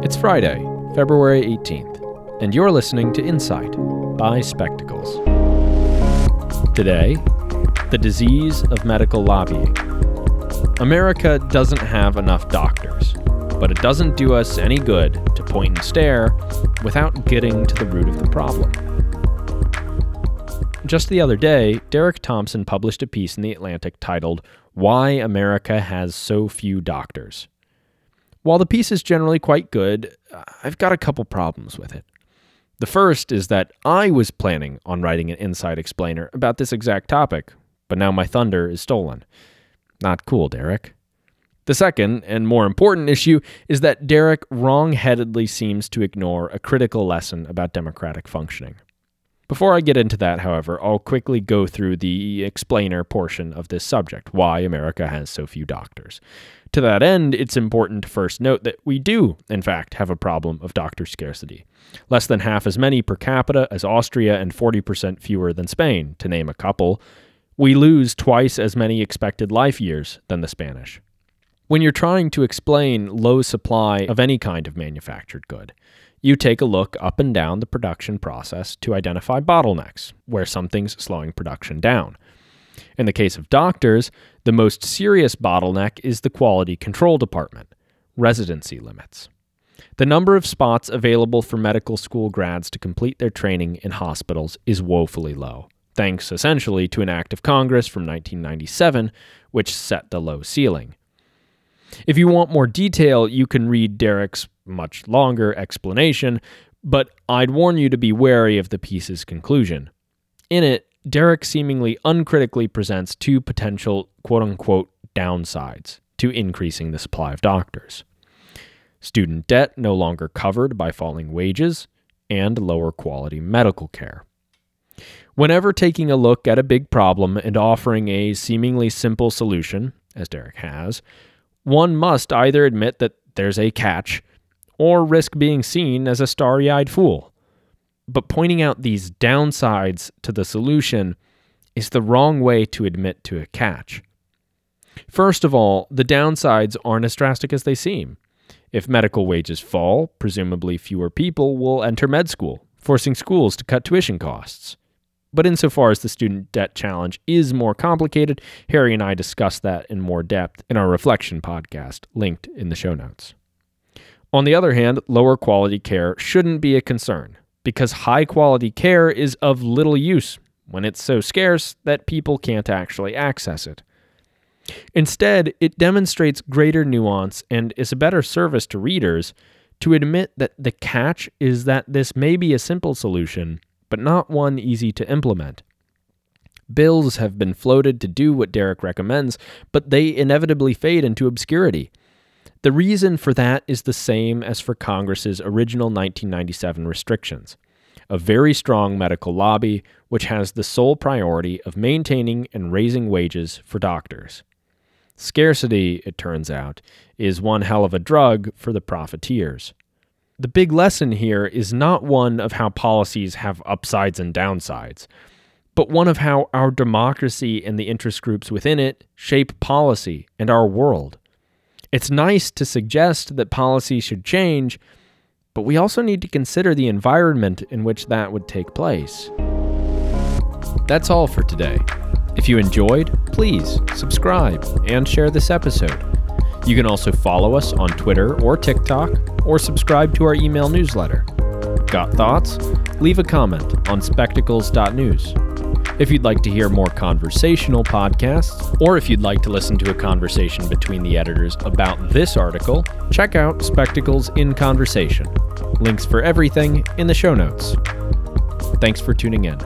It's Friday, February 18th, and you're listening to Insight by Spectacles. Today, the disease of medical lobbying. America doesn't have enough doctors, but it doesn't do us any good to point and stare without getting to the root of the problem. Just the other day, Derek Thompson published a piece in The Atlantic titled, Why America Has So Few Doctors. While the piece is generally quite good, uh, I've got a couple problems with it. The first is that I was planning on writing an Insight explainer about this exact topic, but now my thunder is stolen. Not cool, Derek. The second, and more important issue, is that Derek wrong-headedly seems to ignore a critical lesson about democratic functioning. Before I get into that, however, I'll quickly go through the explainer portion of this subject why America has so few doctors. To that end, it's important to first note that we do, in fact, have a problem of doctor scarcity. Less than half as many per capita as Austria and 40% fewer than Spain, to name a couple. We lose twice as many expected life years than the Spanish. When you're trying to explain low supply of any kind of manufactured good, you take a look up and down the production process to identify bottlenecks, where something's slowing production down. In the case of doctors, the most serious bottleneck is the quality control department, residency limits. The number of spots available for medical school grads to complete their training in hospitals is woefully low, thanks essentially to an act of Congress from 1997 which set the low ceiling. If you want more detail, you can read Derek's much longer explanation, but I'd warn you to be wary of the piece's conclusion. In it, Derek seemingly uncritically presents two potential quote unquote downsides to increasing the supply of doctors student debt no longer covered by falling wages, and lower quality medical care. Whenever taking a look at a big problem and offering a seemingly simple solution, as Derek has, one must either admit that there's a catch or risk being seen as a starry eyed fool but pointing out these downsides to the solution is the wrong way to admit to a catch. First of all, the downsides aren't as drastic as they seem. If medical wages fall, presumably fewer people will enter med school, forcing schools to cut tuition costs. But insofar as the student debt challenge is more complicated, Harry and I discuss that in more depth in our Reflection podcast, linked in the show notes. On the other hand, lower quality care shouldn't be a concern because high quality care is of little use when it's so scarce that people can't actually access it. Instead, it demonstrates greater nuance and is a better service to readers to admit that the catch is that this may be a simple solution, but not one easy to implement. Bills have been floated to do what Derek recommends, but they inevitably fade into obscurity. The reason for that is the same as for Congress's original 1997 restrictions a very strong medical lobby which has the sole priority of maintaining and raising wages for doctors. Scarcity, it turns out, is one hell of a drug for the profiteers. The big lesson here is not one of how policies have upsides and downsides, but one of how our democracy and the interest groups within it shape policy and our world. It's nice to suggest that policy should change, but we also need to consider the environment in which that would take place. That's all for today. If you enjoyed, please subscribe and share this episode. You can also follow us on Twitter or TikTok, or subscribe to our email newsletter. Got thoughts? Leave a comment on spectacles.news. If you'd like to hear more conversational podcasts, or if you'd like to listen to a conversation between the editors about this article, check out Spectacles in Conversation. Links for everything in the show notes. Thanks for tuning in.